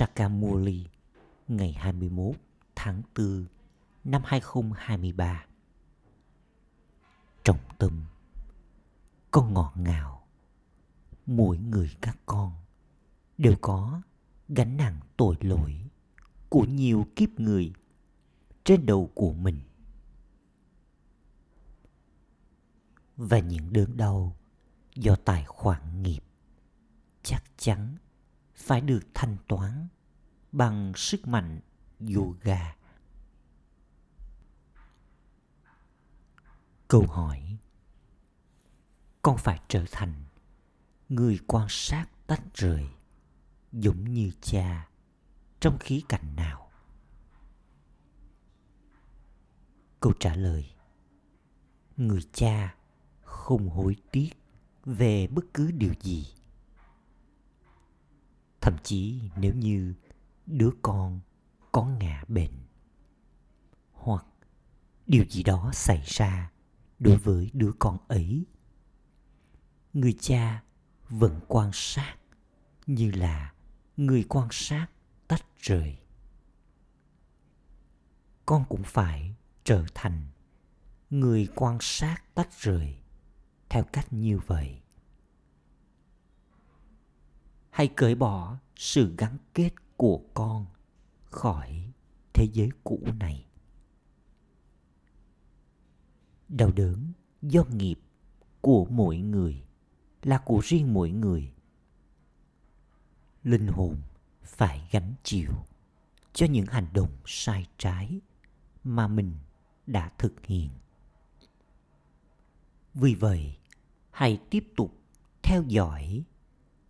Sakamuli, ngày 21 tháng 4 năm 2023. Trọng tâm Con ngọt ngào Mỗi người các con đều có gánh nặng tội lỗi của nhiều kiếp người trên đầu của mình. Và những đớn đau do tài khoản nghiệp chắc chắn phải được thanh toán bằng sức mạnh yoga. Câu hỏi, Con phải trở thành người quan sát tách rời giống như cha trong khí cảnh nào? Câu trả lời, Người cha không hối tiếc về bất cứ điều gì thậm chí nếu như đứa con có ngã bệnh hoặc điều gì đó xảy ra đối với đứa con ấy, người cha vẫn quan sát như là người quan sát tách rời. Con cũng phải trở thành người quan sát tách rời theo cách như vậy hãy cởi bỏ sự gắn kết của con khỏi thế giới cũ này. Đau đớn do nghiệp của mỗi người là của riêng mỗi người. Linh hồn phải gánh chịu cho những hành động sai trái mà mình đã thực hiện. Vì vậy, hãy tiếp tục theo dõi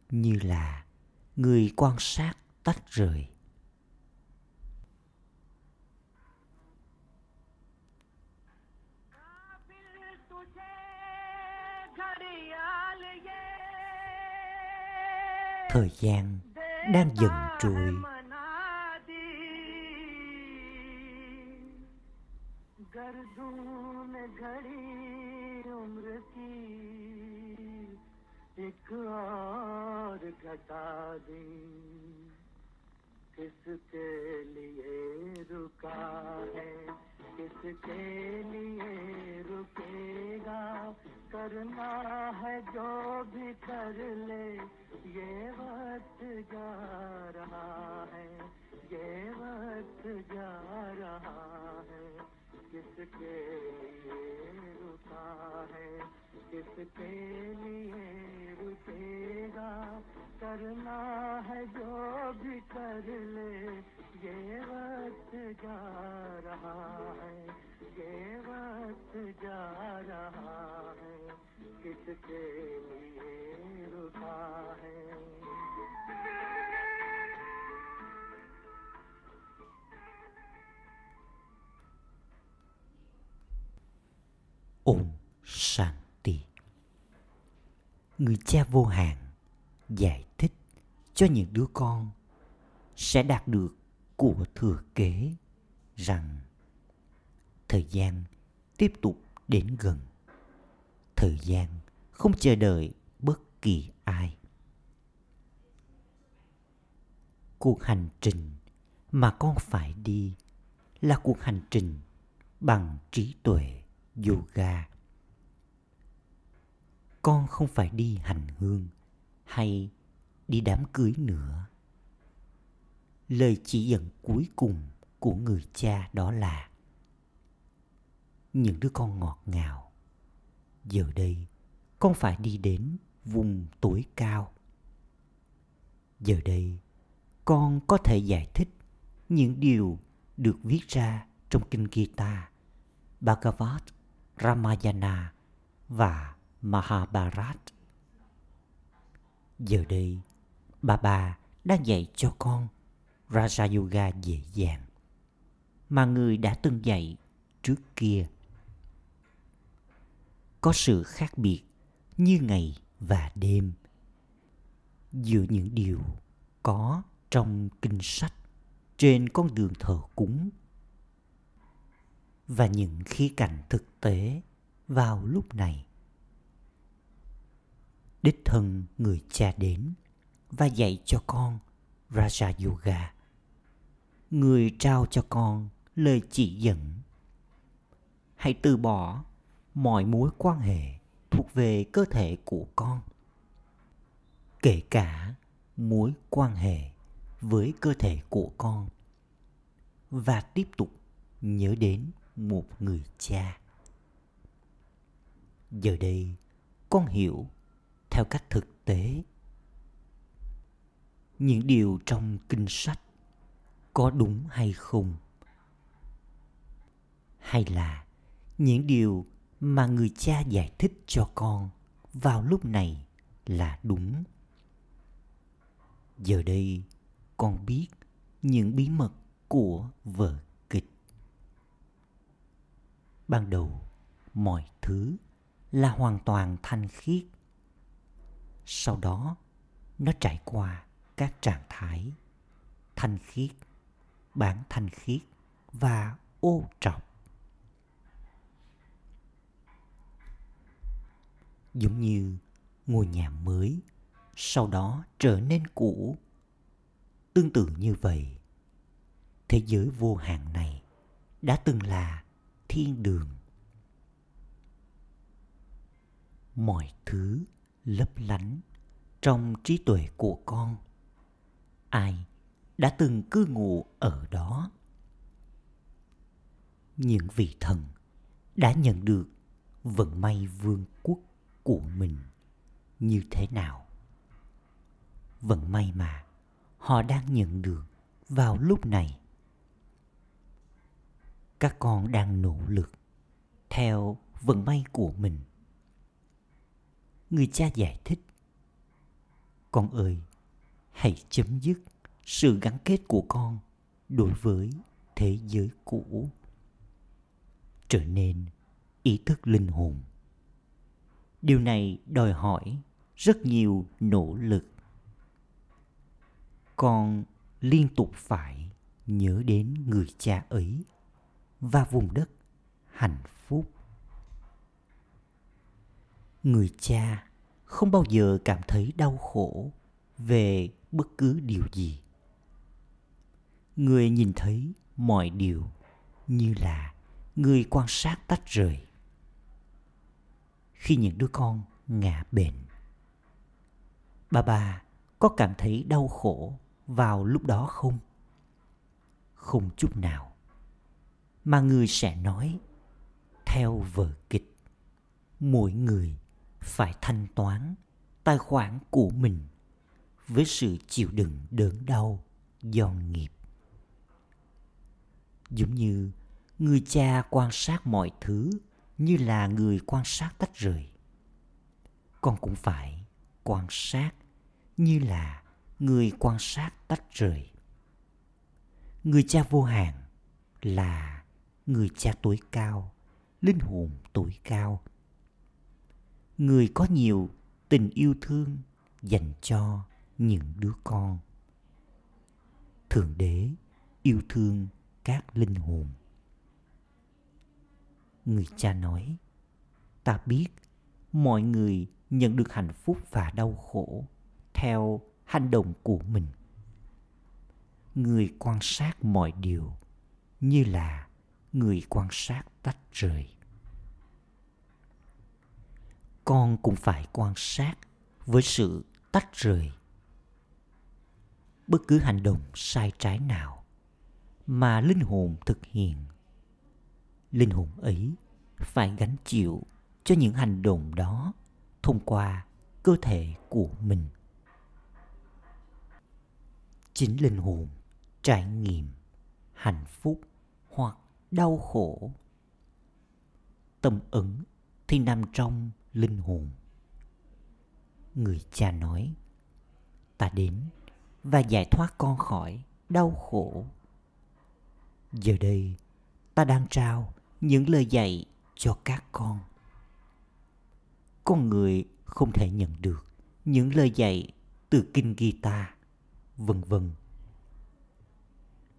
như là người quan sát tách rời thời gian đang dần trôi गर्दून घड़ी उम्र की एक और घटा दी। किसके लिए रुका है? किसके लिए रुकेगा? करना है जो भी कर ले। ये वक्त जा रहा है। ये वक्त जा रहा है। किसके लिए रुका है? किसके लिए रुकेगा करना है जो भी कर ले, ये वक्त जा रहा है, ये वक्त जा रहा है, किसके लिए रुका है Om Shanti. Người cha vô hạn giải thích cho những đứa con sẽ đạt được của thừa kế rằng thời gian tiếp tục đến gần. Thời gian không chờ đợi bất kỳ ai. Cuộc hành trình mà con phải đi là cuộc hành trình bằng trí tuệ yoga con không phải đi hành hương hay đi đám cưới nữa. Lời chỉ dẫn cuối cùng của người cha đó là những đứa con ngọt ngào giờ đây con phải đi đến vùng tối cao. Giờ đây con có thể giải thích những điều được viết ra trong kinh Gita, Bhagavad Ramayana và Mahabharat. Giờ đây, bà bà đang dạy cho con Raja Yoga dễ dàng mà người đã từng dạy trước kia. Có sự khác biệt như ngày và đêm giữa những điều có trong kinh sách trên con đường thờ cúng và những khía cạnh thực tế vào lúc này đích thân người cha đến và dạy cho con Raja Yoga. Người trao cho con lời chỉ dẫn. Hãy từ bỏ mọi mối quan hệ thuộc về cơ thể của con. Kể cả mối quan hệ với cơ thể của con và tiếp tục nhớ đến một người cha. Giờ đây, con hiểu theo cách thực tế. Những điều trong kinh sách có đúng hay không? Hay là những điều mà người cha giải thích cho con vào lúc này là đúng? Giờ đây con biết những bí mật của vở kịch. Ban đầu mọi thứ là hoàn toàn thanh khiết sau đó nó trải qua các trạng thái thanh khiết bản thanh khiết và ô trọng, giống như ngôi nhà mới sau đó trở nên cũ. Tương tự như vậy thế giới vô hạn này đã từng là thiên đường. Mọi thứ lấp lánh trong trí tuệ của con. Ai đã từng cư ngụ ở đó? Những vị thần đã nhận được vận may vương quốc của mình như thế nào? Vận may mà họ đang nhận được vào lúc này. Các con đang nỗ lực theo vận may của mình người cha giải thích. Con ơi, hãy chấm dứt sự gắn kết của con đối với thế giới cũ. Trở nên ý thức linh hồn. Điều này đòi hỏi rất nhiều nỗ lực. Con liên tục phải nhớ đến người cha ấy và vùng đất hạnh phúc người cha không bao giờ cảm thấy đau khổ về bất cứ điều gì. Người nhìn thấy mọi điều như là người quan sát tách rời. Khi những đứa con ngã bệnh, bà bà có cảm thấy đau khổ vào lúc đó không? Không chút nào. Mà người sẽ nói, theo vở kịch, mỗi người phải thanh toán tài khoản của mình với sự chịu đựng đớn đau do nghiệp. Giống như người cha quan sát mọi thứ như là người quan sát tách rời, con cũng phải quan sát như là người quan sát tách rời. Người cha vô hạn là người cha tối cao, linh hồn tối cao người có nhiều tình yêu thương dành cho những đứa con. Thượng đế yêu thương các linh hồn. Người cha nói, ta biết mọi người nhận được hạnh phúc và đau khổ theo hành động của mình. Người quan sát mọi điều như là người quan sát tách rời con cũng phải quan sát với sự tách rời. Bất cứ hành động sai trái nào mà linh hồn thực hiện, linh hồn ấy phải gánh chịu cho những hành động đó thông qua cơ thể của mình. Chính linh hồn trải nghiệm hạnh phúc hoặc đau khổ, tâm ứng thì nằm trong linh hồn người cha nói, ta đến và giải thoát con khỏi đau khổ giờ đây ta đang trao những lời dạy cho các con con người không thể nhận được những lời dạy từ kinh guitar vân vân.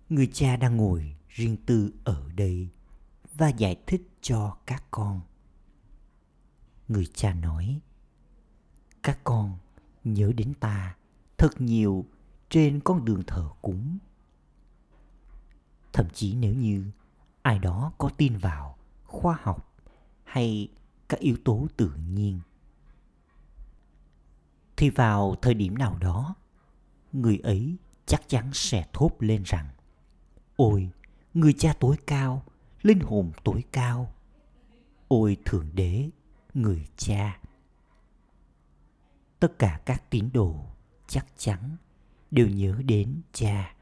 Người cha đang ngồi riêng tư ở đây và giải thích cho các con. Người cha nói, các con nhớ đến ta thật nhiều trên con đường thờ cúng. Thậm chí nếu như ai đó có tin vào khoa học hay các yếu tố tự nhiên thì vào thời điểm nào đó người ấy chắc chắn sẽ thốt lên rằng ôi người cha tối cao linh hồn tối cao. Ôi thượng đế người cha. Tất cả các tín đồ chắc chắn đều nhớ đến cha.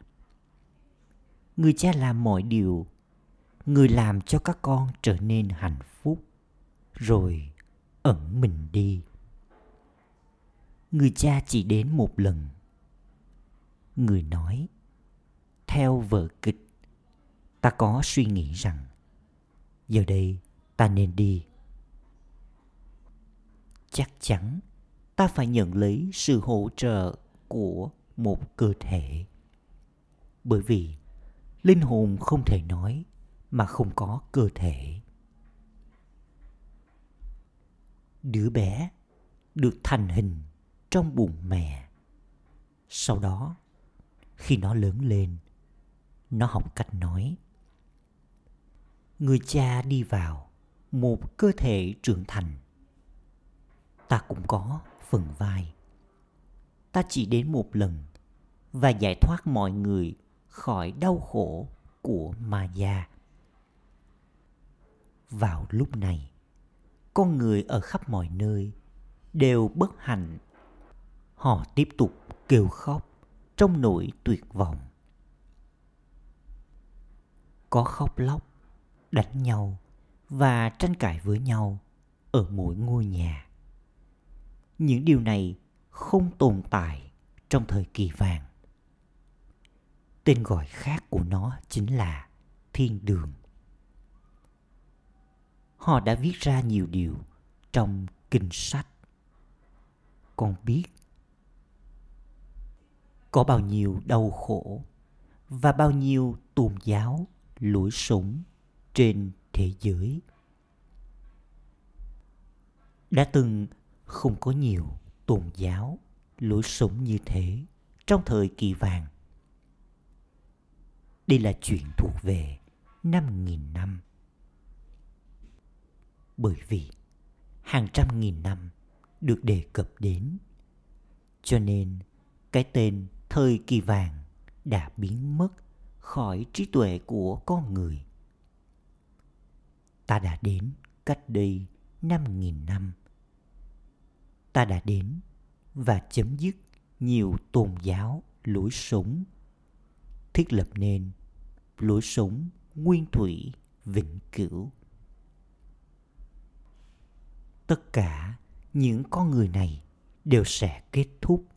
Người cha làm mọi điều, người làm cho các con trở nên hạnh phúc, rồi ẩn mình đi. Người cha chỉ đến một lần. Người nói, theo vở kịch, ta có suy nghĩ rằng, giờ đây ta nên đi chắc chắn ta phải nhận lấy sự hỗ trợ của một cơ thể. Bởi vì linh hồn không thể nói mà không có cơ thể. Đứa bé được thành hình trong bụng mẹ. Sau đó, khi nó lớn lên, nó học cách nói. Người cha đi vào một cơ thể trưởng thành ta cũng có phần vai. Ta chỉ đến một lần và giải thoát mọi người khỏi đau khổ của ma gia vào lúc này, con người ở khắp mọi nơi đều bất hạnh. Họ tiếp tục kêu khóc trong nỗi tuyệt vọng. Có khóc lóc, đánh nhau và tranh cãi với nhau ở mỗi ngôi nhà những điều này không tồn tại trong thời kỳ vàng. Tên gọi khác của nó chính là thiên đường. Họ đã viết ra nhiều điều trong kinh sách. Con biết có bao nhiêu đau khổ và bao nhiêu tôn giáo lũi súng trên thế giới. Đã từng không có nhiều tôn giáo lối sống như thế trong thời kỳ vàng. Đây là chuyện thuộc về năm nghìn năm. Bởi vì hàng trăm nghìn năm được đề cập đến, cho nên cái tên thời kỳ vàng đã biến mất khỏi trí tuệ của con người. Ta đã đến cách đây năm nghìn năm ta đã đến và chấm dứt nhiều tôn giáo lối sống. Thiết lập nên lối sống nguyên thủy, vĩnh cửu. Tất cả những con người này đều sẽ kết thúc.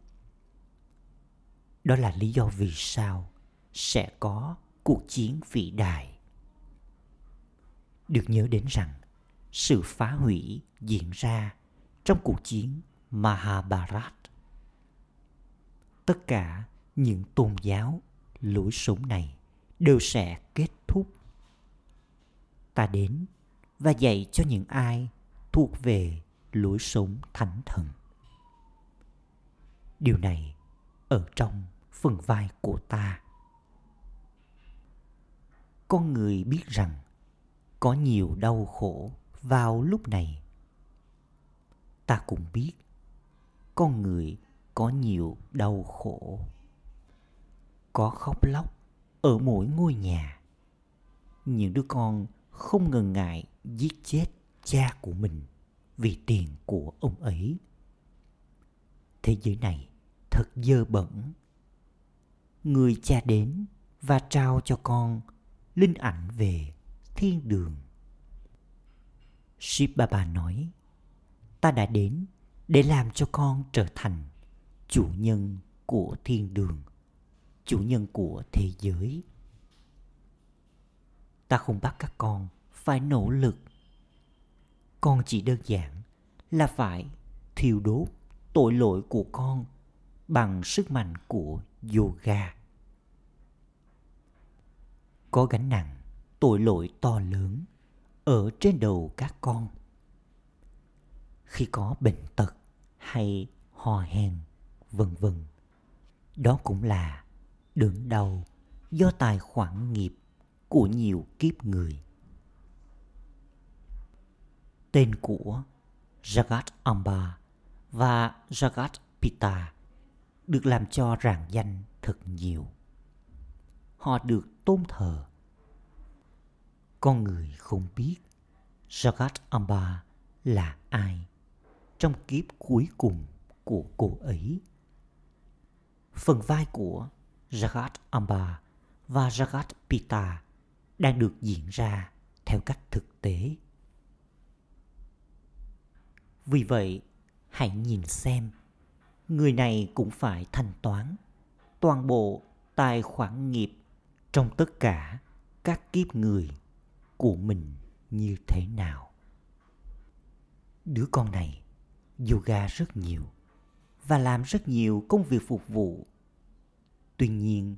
Đó là lý do vì sao sẽ có cuộc chiến vĩ đại. Được nhớ đến rằng sự phá hủy diễn ra trong cuộc chiến Mahabharat. Tất cả những tôn giáo, lối sống này đều sẽ kết thúc. Ta đến và dạy cho những ai thuộc về lối sống thánh thần. Điều này ở trong phần vai của ta. Con người biết rằng có nhiều đau khổ vào lúc này. Ta cũng biết con người có nhiều đau khổ. Có khóc lóc ở mỗi ngôi nhà. Những đứa con không ngần ngại giết chết cha của mình vì tiền của ông ấy. Thế giới này thật dơ bẩn. Người cha đến và trao cho con linh ảnh về thiên đường. Shiv nói, ta đã đến để làm cho con trở thành chủ nhân của thiên đường, chủ nhân của thế giới. Ta không bắt các con phải nỗ lực. Con chỉ đơn giản là phải thiêu đốt tội lỗi của con bằng sức mạnh của yoga. Có gánh nặng tội lỗi to lớn ở trên đầu các con. Khi có bệnh tật hay hò hèn, vân vân, đó cũng là đớn đau do tài khoản nghiệp của nhiều kiếp người tên của Jagat Amba và Jagat Pita được làm cho rạng danh thật nhiều. Họ được tôn thờ. Con người không biết Jagat Amba là ai trong kiếp cuối cùng của cô ấy. Phần vai của Jagat Amba và Jagat Pita đang được diễn ra theo cách thực tế. Vì vậy, hãy nhìn xem, người này cũng phải thanh toán toàn bộ tài khoản nghiệp trong tất cả các kiếp người của mình như thế nào. Đứa con này yoga rất nhiều và làm rất nhiều công việc phục vụ. Tuy nhiên,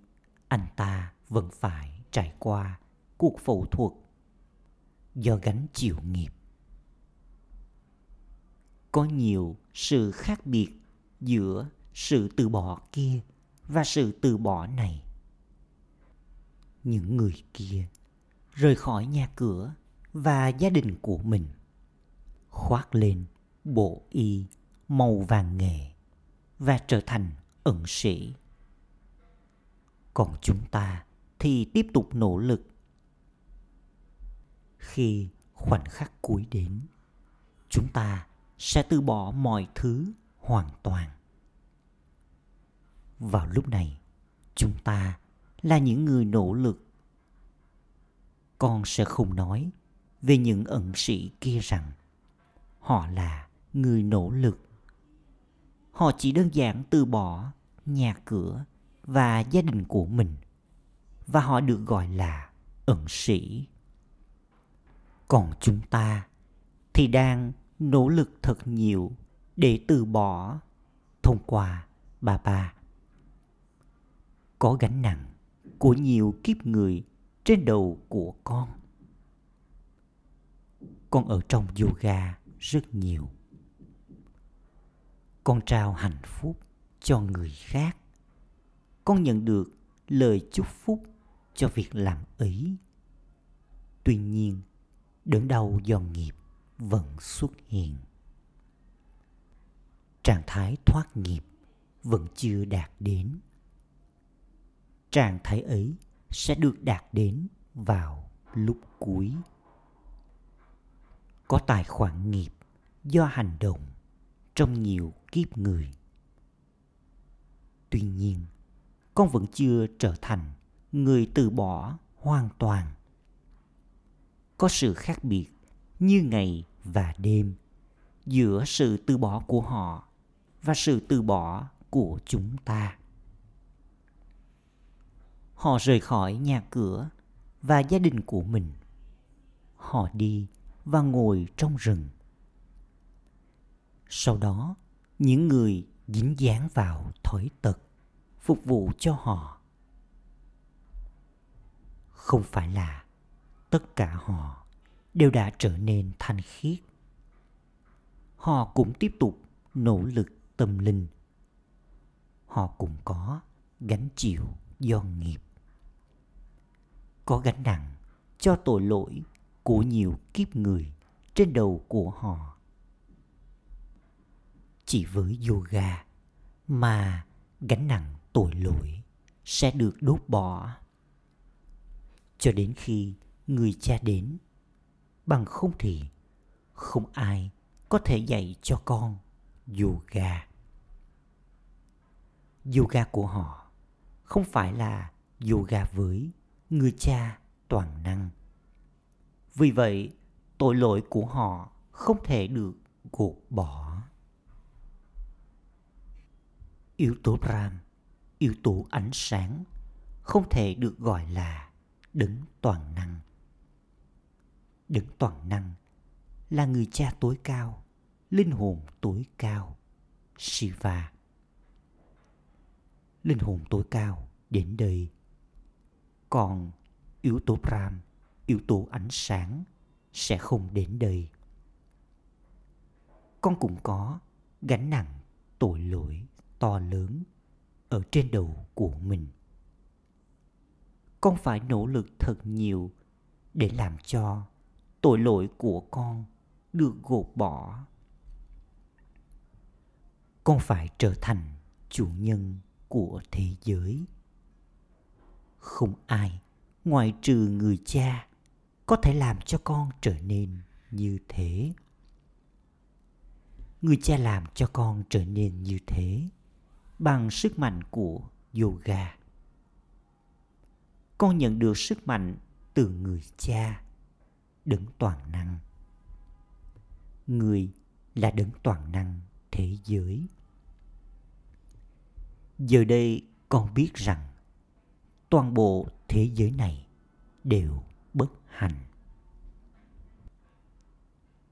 anh ta vẫn phải trải qua cuộc phẫu thuật do gánh chịu nghiệp. Có nhiều sự khác biệt giữa sự từ bỏ kia và sự từ bỏ này. Những người kia rời khỏi nhà cửa và gia đình của mình, khoác lên bộ y màu vàng nghề và trở thành ẩn sĩ. Còn chúng ta thì tiếp tục nỗ lực. Khi khoảnh khắc cuối đến, chúng ta sẽ từ bỏ mọi thứ hoàn toàn. Vào lúc này, chúng ta là những người nỗ lực. Con sẽ không nói về những ẩn sĩ kia rằng họ là người nỗ lực. Họ chỉ đơn giản từ bỏ nhà cửa và gia đình của mình và họ được gọi là ẩn sĩ. Còn chúng ta thì đang nỗ lực thật nhiều để từ bỏ thông qua bà bà có gánh nặng của nhiều kiếp người trên đầu của con. Con ở trong yoga rất nhiều con trao hạnh phúc cho người khác. Con nhận được lời chúc phúc cho việc làm ấy. Tuy nhiên, đớn đau do nghiệp vẫn xuất hiện. Trạng thái thoát nghiệp vẫn chưa đạt đến. Trạng thái ấy sẽ được đạt đến vào lúc cuối. Có tài khoản nghiệp do hành động trong nhiều kiếp người. Tuy nhiên, con vẫn chưa trở thành người từ bỏ hoàn toàn. Có sự khác biệt như ngày và đêm giữa sự từ bỏ của họ và sự từ bỏ của chúng ta. Họ rời khỏi nhà cửa và gia đình của mình. Họ đi và ngồi trong rừng. Sau đó những người dính dáng vào thói tật, phục vụ cho họ. Không phải là tất cả họ đều đã trở nên thanh khiết. Họ cũng tiếp tục nỗ lực tâm linh. Họ cũng có gánh chịu do nghiệp. Có gánh nặng cho tội lỗi của nhiều kiếp người trên đầu của họ chỉ với yoga mà gánh nặng tội lỗi sẽ được đốt bỏ. Cho đến khi người cha đến, bằng không thì không ai có thể dạy cho con yoga. Yoga của họ không phải là yoga với người cha toàn năng. Vì vậy, tội lỗi của họ không thể được gột bỏ yếu tố ram, yếu tố ánh sáng, không thể được gọi là đấng toàn năng. Đấng toàn năng là người cha tối cao, linh hồn tối cao, shiva. Linh hồn tối cao đến đây. Còn yếu tố pram yếu tố ánh sáng sẽ không đến đây. Con cũng có gánh nặng tội lỗi to lớn ở trên đầu của mình. Con phải nỗ lực thật nhiều để làm cho tội lỗi của con được gột bỏ. Con phải trở thành chủ nhân của thế giới. Không ai ngoài trừ người cha có thể làm cho con trở nên như thế. Người cha làm cho con trở nên như thế bằng sức mạnh của yoga. Con nhận được sức mạnh từ người cha, đấng toàn năng. Người là đấng toàn năng thế giới. Giờ đây con biết rằng toàn bộ thế giới này đều bất hạnh.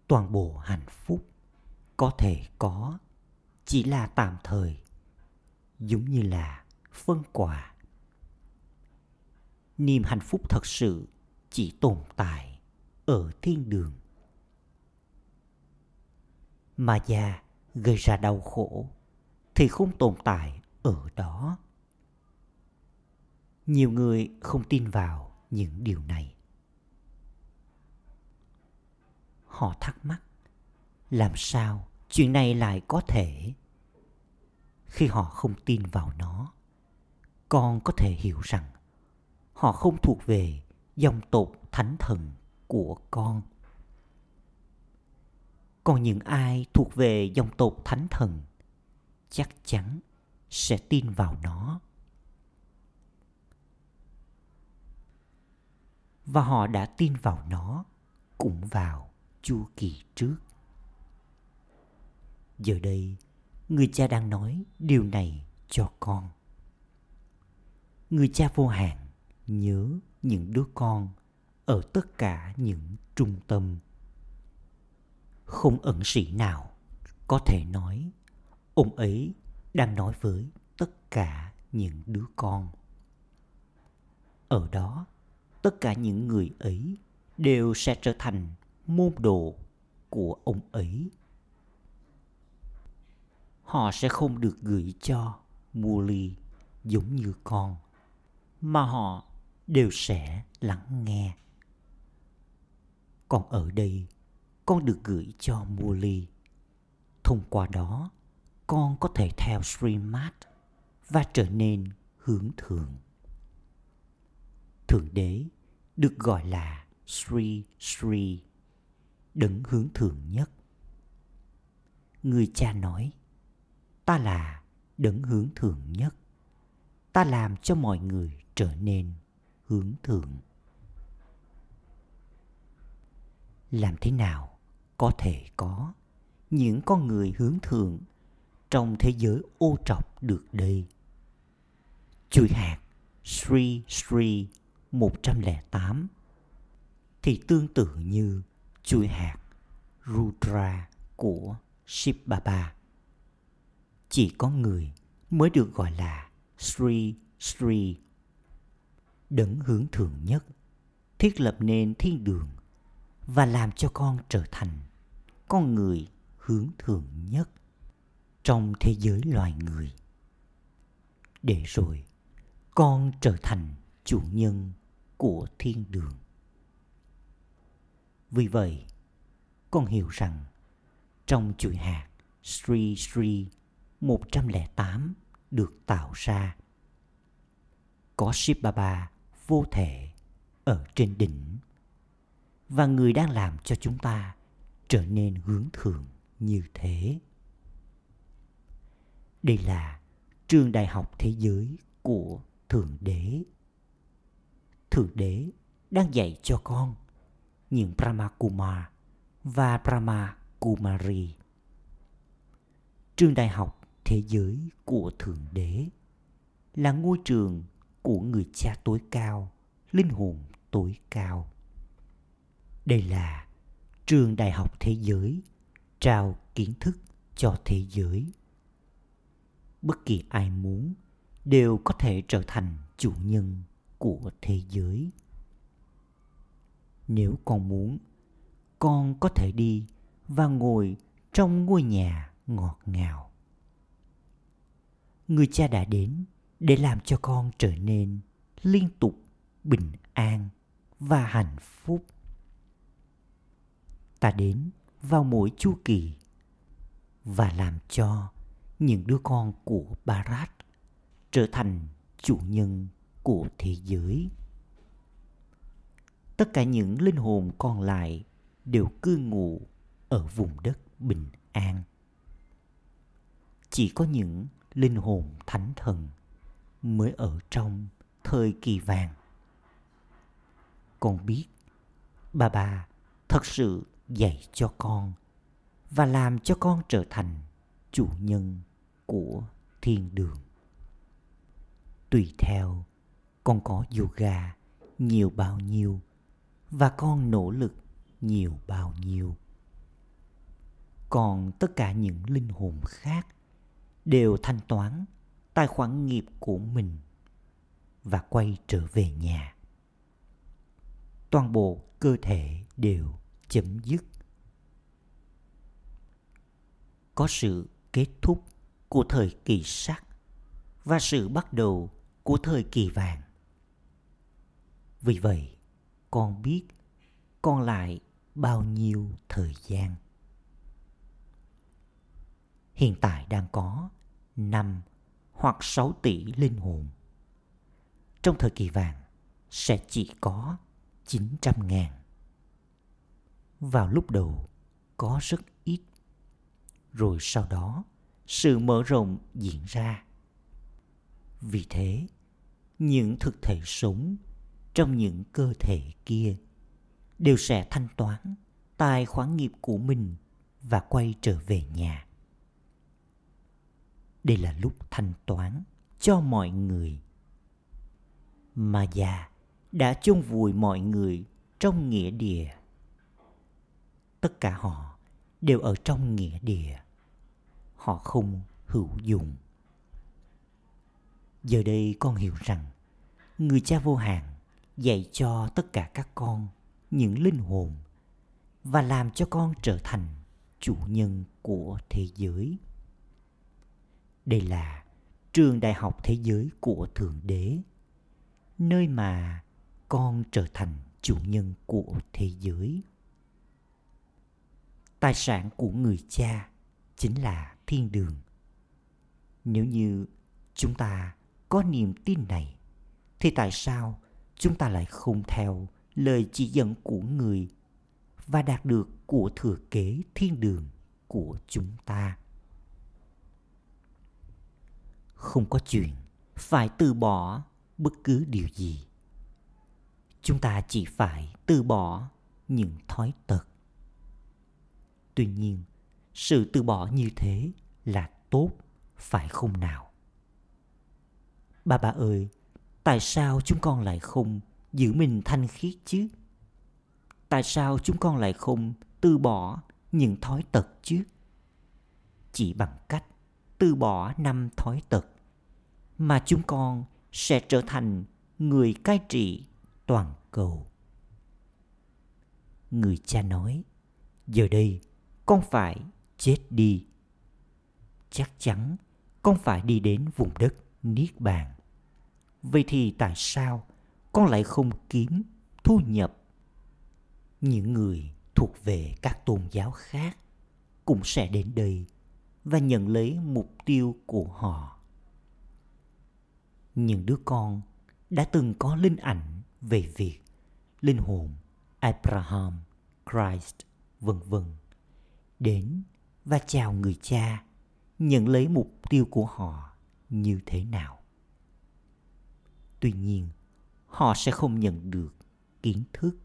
Toàn bộ hạnh phúc có thể có chỉ là tạm thời giống như là phân quà. Niềm hạnh phúc thật sự chỉ tồn tại ở thiên đường. Mà già gây ra đau khổ thì không tồn tại ở đó. Nhiều người không tin vào những điều này. Họ thắc mắc, làm sao chuyện này lại có thể khi họ không tin vào nó. Con có thể hiểu rằng họ không thuộc về dòng tộc thánh thần của con. Còn những ai thuộc về dòng tộc thánh thần chắc chắn sẽ tin vào nó. Và họ đã tin vào nó cũng vào chu kỳ trước. Giờ đây người cha đang nói điều này cho con. Người cha vô hạn nhớ những đứa con ở tất cả những trung tâm. Không ẩn sĩ nào có thể nói ông ấy đang nói với tất cả những đứa con. Ở đó, tất cả những người ấy đều sẽ trở thành môn đồ của ông ấy họ sẽ không được gửi cho Muli giống như con, mà họ đều sẽ lắng nghe. Còn ở đây, con được gửi cho Muli thông qua đó, con có thể theo Srimad và trở nên hướng thượng. Thượng đế được gọi là Sri Sri, đấng hướng thượng nhất. Người cha nói ta là đấng hướng thượng nhất. Ta làm cho mọi người trở nên hướng thượng. Làm thế nào có thể có những con người hướng thượng trong thế giới ô trọc được đây? Chuỗi hạt Sri Sri 108 thì tương tự như chuỗi hạt Rudra của Shiv Baba chỉ có người mới được gọi là Sri Sri. Đấng hướng thượng nhất thiết lập nên thiên đường và làm cho con trở thành con người hướng thượng nhất trong thế giới loài người. Để rồi con trở thành chủ nhân của thiên đường. Vì vậy, con hiểu rằng trong chuỗi hạt Sri Sri 108 được tạo ra. Có Shiv Baba vô thể ở trên đỉnh, và người đang làm cho chúng ta trở nên hướng thượng như thế. Đây là trường đại học thế giới của Thượng Đế. Thượng Đế đang dạy cho con những Brahma Kumar và Brahma Kumari. Trường đại học thế giới của thượng đế, là ngôi trường của người cha tối cao, linh hồn tối cao. Đây là trường đại học thế giới, trao kiến thức cho thế giới. Bất kỳ ai muốn đều có thể trở thành chủ nhân của thế giới. Nếu con muốn, con có thể đi và ngồi trong ngôi nhà ngọt ngào người cha đã đến để làm cho con trở nên liên tục, bình an và hạnh phúc ta đến vào mỗi chu kỳ và làm cho những đứa con của Barat trở thành chủ nhân của thế giới. Tất cả những linh hồn còn lại đều cư ngụ ở vùng đất bình an. Chỉ có những linh hồn thánh thần mới ở trong thời kỳ vàng. Con biết bà bà thật sự dạy cho con và làm cho con trở thành chủ nhân của thiên đường. Tùy theo con có yoga nhiều bao nhiêu và con nỗ lực nhiều bao nhiêu. Còn tất cả những linh hồn khác đều thanh toán tài khoản nghiệp của mình và quay trở về nhà. Toàn bộ cơ thể đều chấm dứt. Có sự kết thúc của thời kỳ sắt và sự bắt đầu của thời kỳ vàng. Vì vậy, con biết còn lại bao nhiêu thời gian. Hiện tại đang có 5 hoặc 6 tỷ linh hồn. Trong thời kỳ vàng sẽ chỉ có 900 ngàn. Vào lúc đầu có rất ít. Rồi sau đó sự mở rộng diễn ra. Vì thế, những thực thể sống trong những cơ thể kia đều sẽ thanh toán tài khoản nghiệp của mình và quay trở về nhà. Đây là lúc thanh toán cho mọi người. Mà già đã chôn vùi mọi người trong nghĩa địa. Tất cả họ đều ở trong nghĩa địa. Họ không hữu dụng. Giờ đây con hiểu rằng người cha vô hạn dạy cho tất cả các con những linh hồn và làm cho con trở thành chủ nhân của thế giới. Đây là trường đại học thế giới của Thượng Đế, nơi mà con trở thành chủ nhân của thế giới. Tài sản của người cha chính là thiên đường. Nếu như chúng ta có niềm tin này, thì tại sao chúng ta lại không theo lời chỉ dẫn của người và đạt được của thừa kế thiên đường của chúng ta? Không có chuyện phải từ bỏ bất cứ điều gì. Chúng ta chỉ phải từ bỏ những thói tật. Tuy nhiên, sự từ bỏ như thế là tốt, phải không nào? Bà bà ơi, tại sao chúng con lại không giữ mình thanh khiết chứ? Tại sao chúng con lại không từ bỏ những thói tật chứ? Chỉ bằng cách từ bỏ năm thói tật mà chúng con sẽ trở thành người cai trị toàn cầu. Người cha nói, giờ đây con phải chết đi. Chắc chắn con phải đi đến vùng đất Niết Bàn. Vậy thì tại sao con lại không kiếm thu nhập? Những người thuộc về các tôn giáo khác cũng sẽ đến đây và nhận lấy mục tiêu của họ những đứa con đã từng có linh ảnh về việc linh hồn Abraham, Christ, vân vân đến và chào người cha nhận lấy mục tiêu của họ như thế nào. Tuy nhiên, họ sẽ không nhận được kiến thức.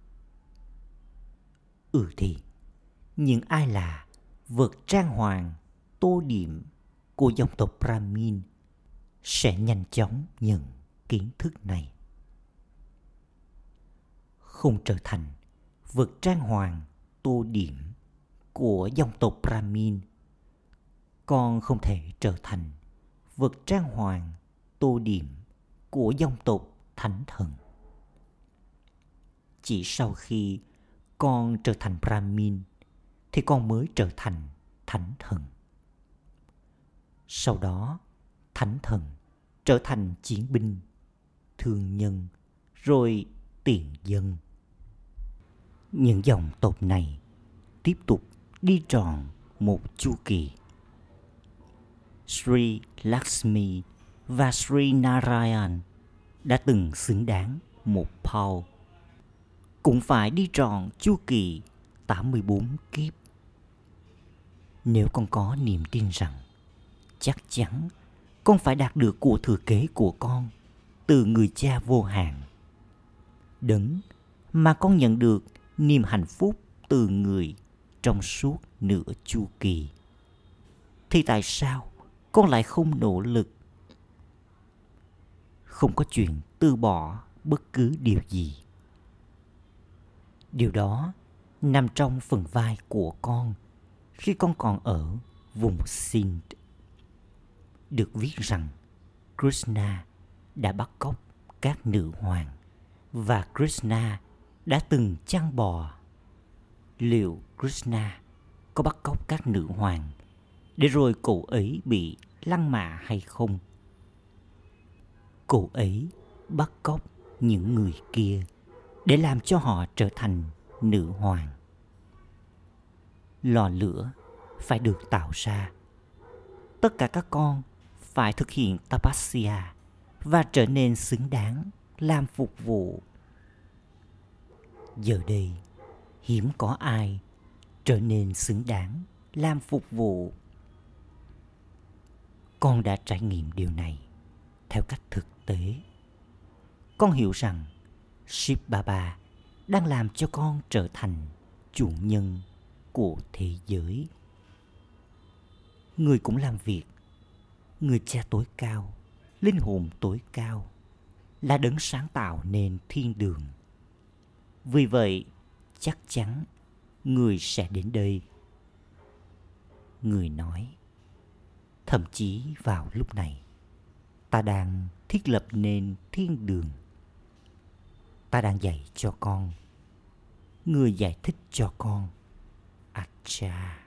Ừ thì, những ai là vật trang hoàng, tô điểm của dòng tộc Brahmin sẽ nhanh chóng nhận kiến thức này. Không trở thành vật trang hoàng tô điểm của dòng tộc Brahmin con không thể trở thành vật trang hoàng tô điểm của dòng tộc thánh thần. Chỉ sau khi con trở thành Brahmin thì con mới trở thành thánh thần. Sau đó, thánh thần trở thành chiến binh, thương nhân, rồi tiền dân. Những dòng tộc này tiếp tục đi tròn một chu kỳ. Sri Lakshmi và Sri Narayan đã từng xứng đáng một Paul. Cũng phải đi tròn chu kỳ 84 kiếp. Nếu con có niềm tin rằng chắc chắn con phải đạt được của thừa kế của con, từ người cha vô hạn. Đấng mà con nhận được niềm hạnh phúc từ người trong suốt nửa chu kỳ. Thì tại sao con lại không nỗ lực? Không có chuyện từ bỏ bất cứ điều gì. Điều đó nằm trong phần vai của con khi con còn ở vùng sinh. Được viết rằng Krishna đã bắt cóc các nữ hoàng và Krishna đã từng chăn bò. Liệu Krishna có bắt cóc các nữ hoàng để rồi cậu ấy bị lăng mạ hay không? Cậu ấy bắt cóc những người kia để làm cho họ trở thành nữ hoàng. Lò lửa phải được tạo ra. Tất cả các con phải thực hiện tapasya và trở nên xứng đáng làm phục vụ. Giờ đây, hiếm có ai trở nên xứng đáng làm phục vụ. Con đã trải nghiệm điều này theo cách thực tế. Con hiểu rằng Shiv Baba đang làm cho con trở thành chủ nhân của thế giới. Người cũng làm việc, người cha tối cao, linh hồn tối cao là đấng sáng tạo nên thiên đường. Vì vậy, chắc chắn người sẽ đến đây. Người nói, thậm chí vào lúc này, ta đang thiết lập nên thiên đường. Ta đang dạy cho con. Người giải thích cho con. Acha.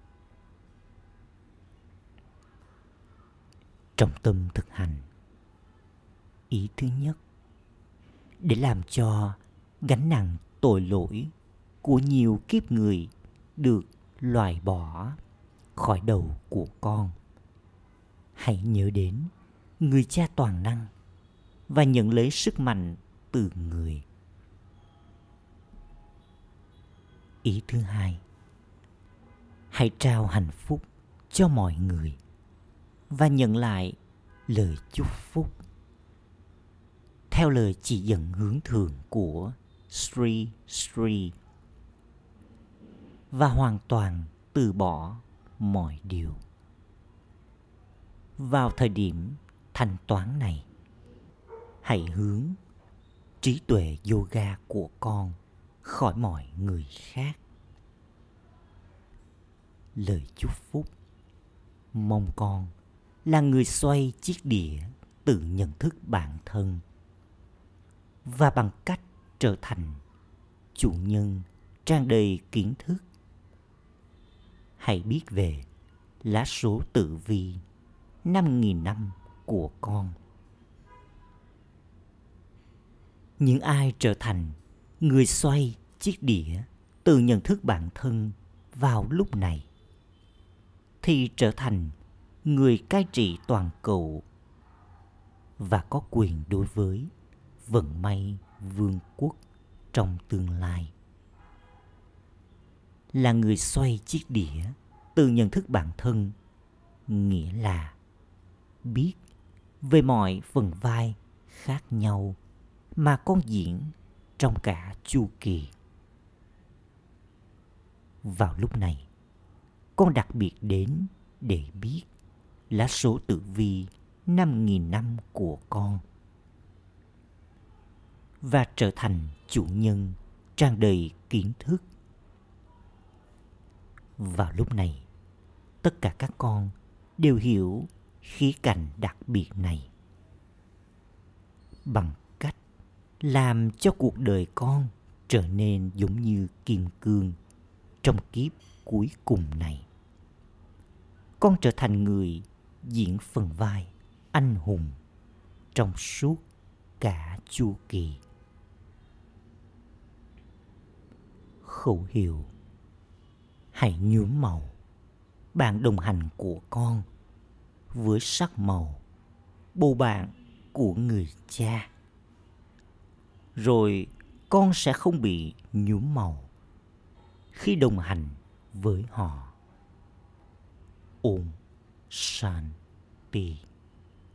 Trong tâm thực hành. Ý thứ nhất, để làm cho gánh nặng tội lỗi của nhiều kiếp người được loại bỏ khỏi đầu của con. Hãy nhớ đến người cha toàn năng và nhận lấy sức mạnh từ người. Ý thứ hai, hãy trao hạnh phúc cho mọi người và nhận lại lời chúc phúc theo lời chỉ dẫn hướng thường của Sri Sri và hoàn toàn từ bỏ mọi điều. Vào thời điểm thanh toán này, hãy hướng trí tuệ yoga của con khỏi mọi người khác. Lời chúc phúc mong con là người xoay chiếc đĩa tự nhận thức bản thân và bằng cách trở thành chủ nhân trang đầy kiến thức hãy biết về lá số tử vi năm nghìn năm của con. Những ai trở thành người xoay chiếc đĩa từ nhận thức bản thân vào lúc này thì trở thành người cai trị toàn cầu. Và có quyền đối với vận may vương quốc trong tương lai. Là người xoay chiếc đĩa từ nhận thức bản thân, nghĩa là biết về mọi phần vai khác nhau mà con diễn trong cả chu kỳ. Vào lúc này, con đặc biệt đến để biết lá số tử vi, năm nghìn năm của con. Và trở thành chủ nhân trang đầy kiến thức. Vào lúc này, tất cả các con đều hiểu khí cảnh đặc biệt này. Bằng cách làm cho cuộc đời con trở nên giống như kim cương trong kiếp cuối cùng này. Con trở thành người diễn phần vai anh hùng trong suốt cả chu kỳ. Khẩu hiệu, hãy nhuốm màu, bạn đồng hành của con với sắc màu, bầu bạn của người cha. Rồi con sẽ không bị nhuốm màu khi đồng hành với họ. Ôm 山地。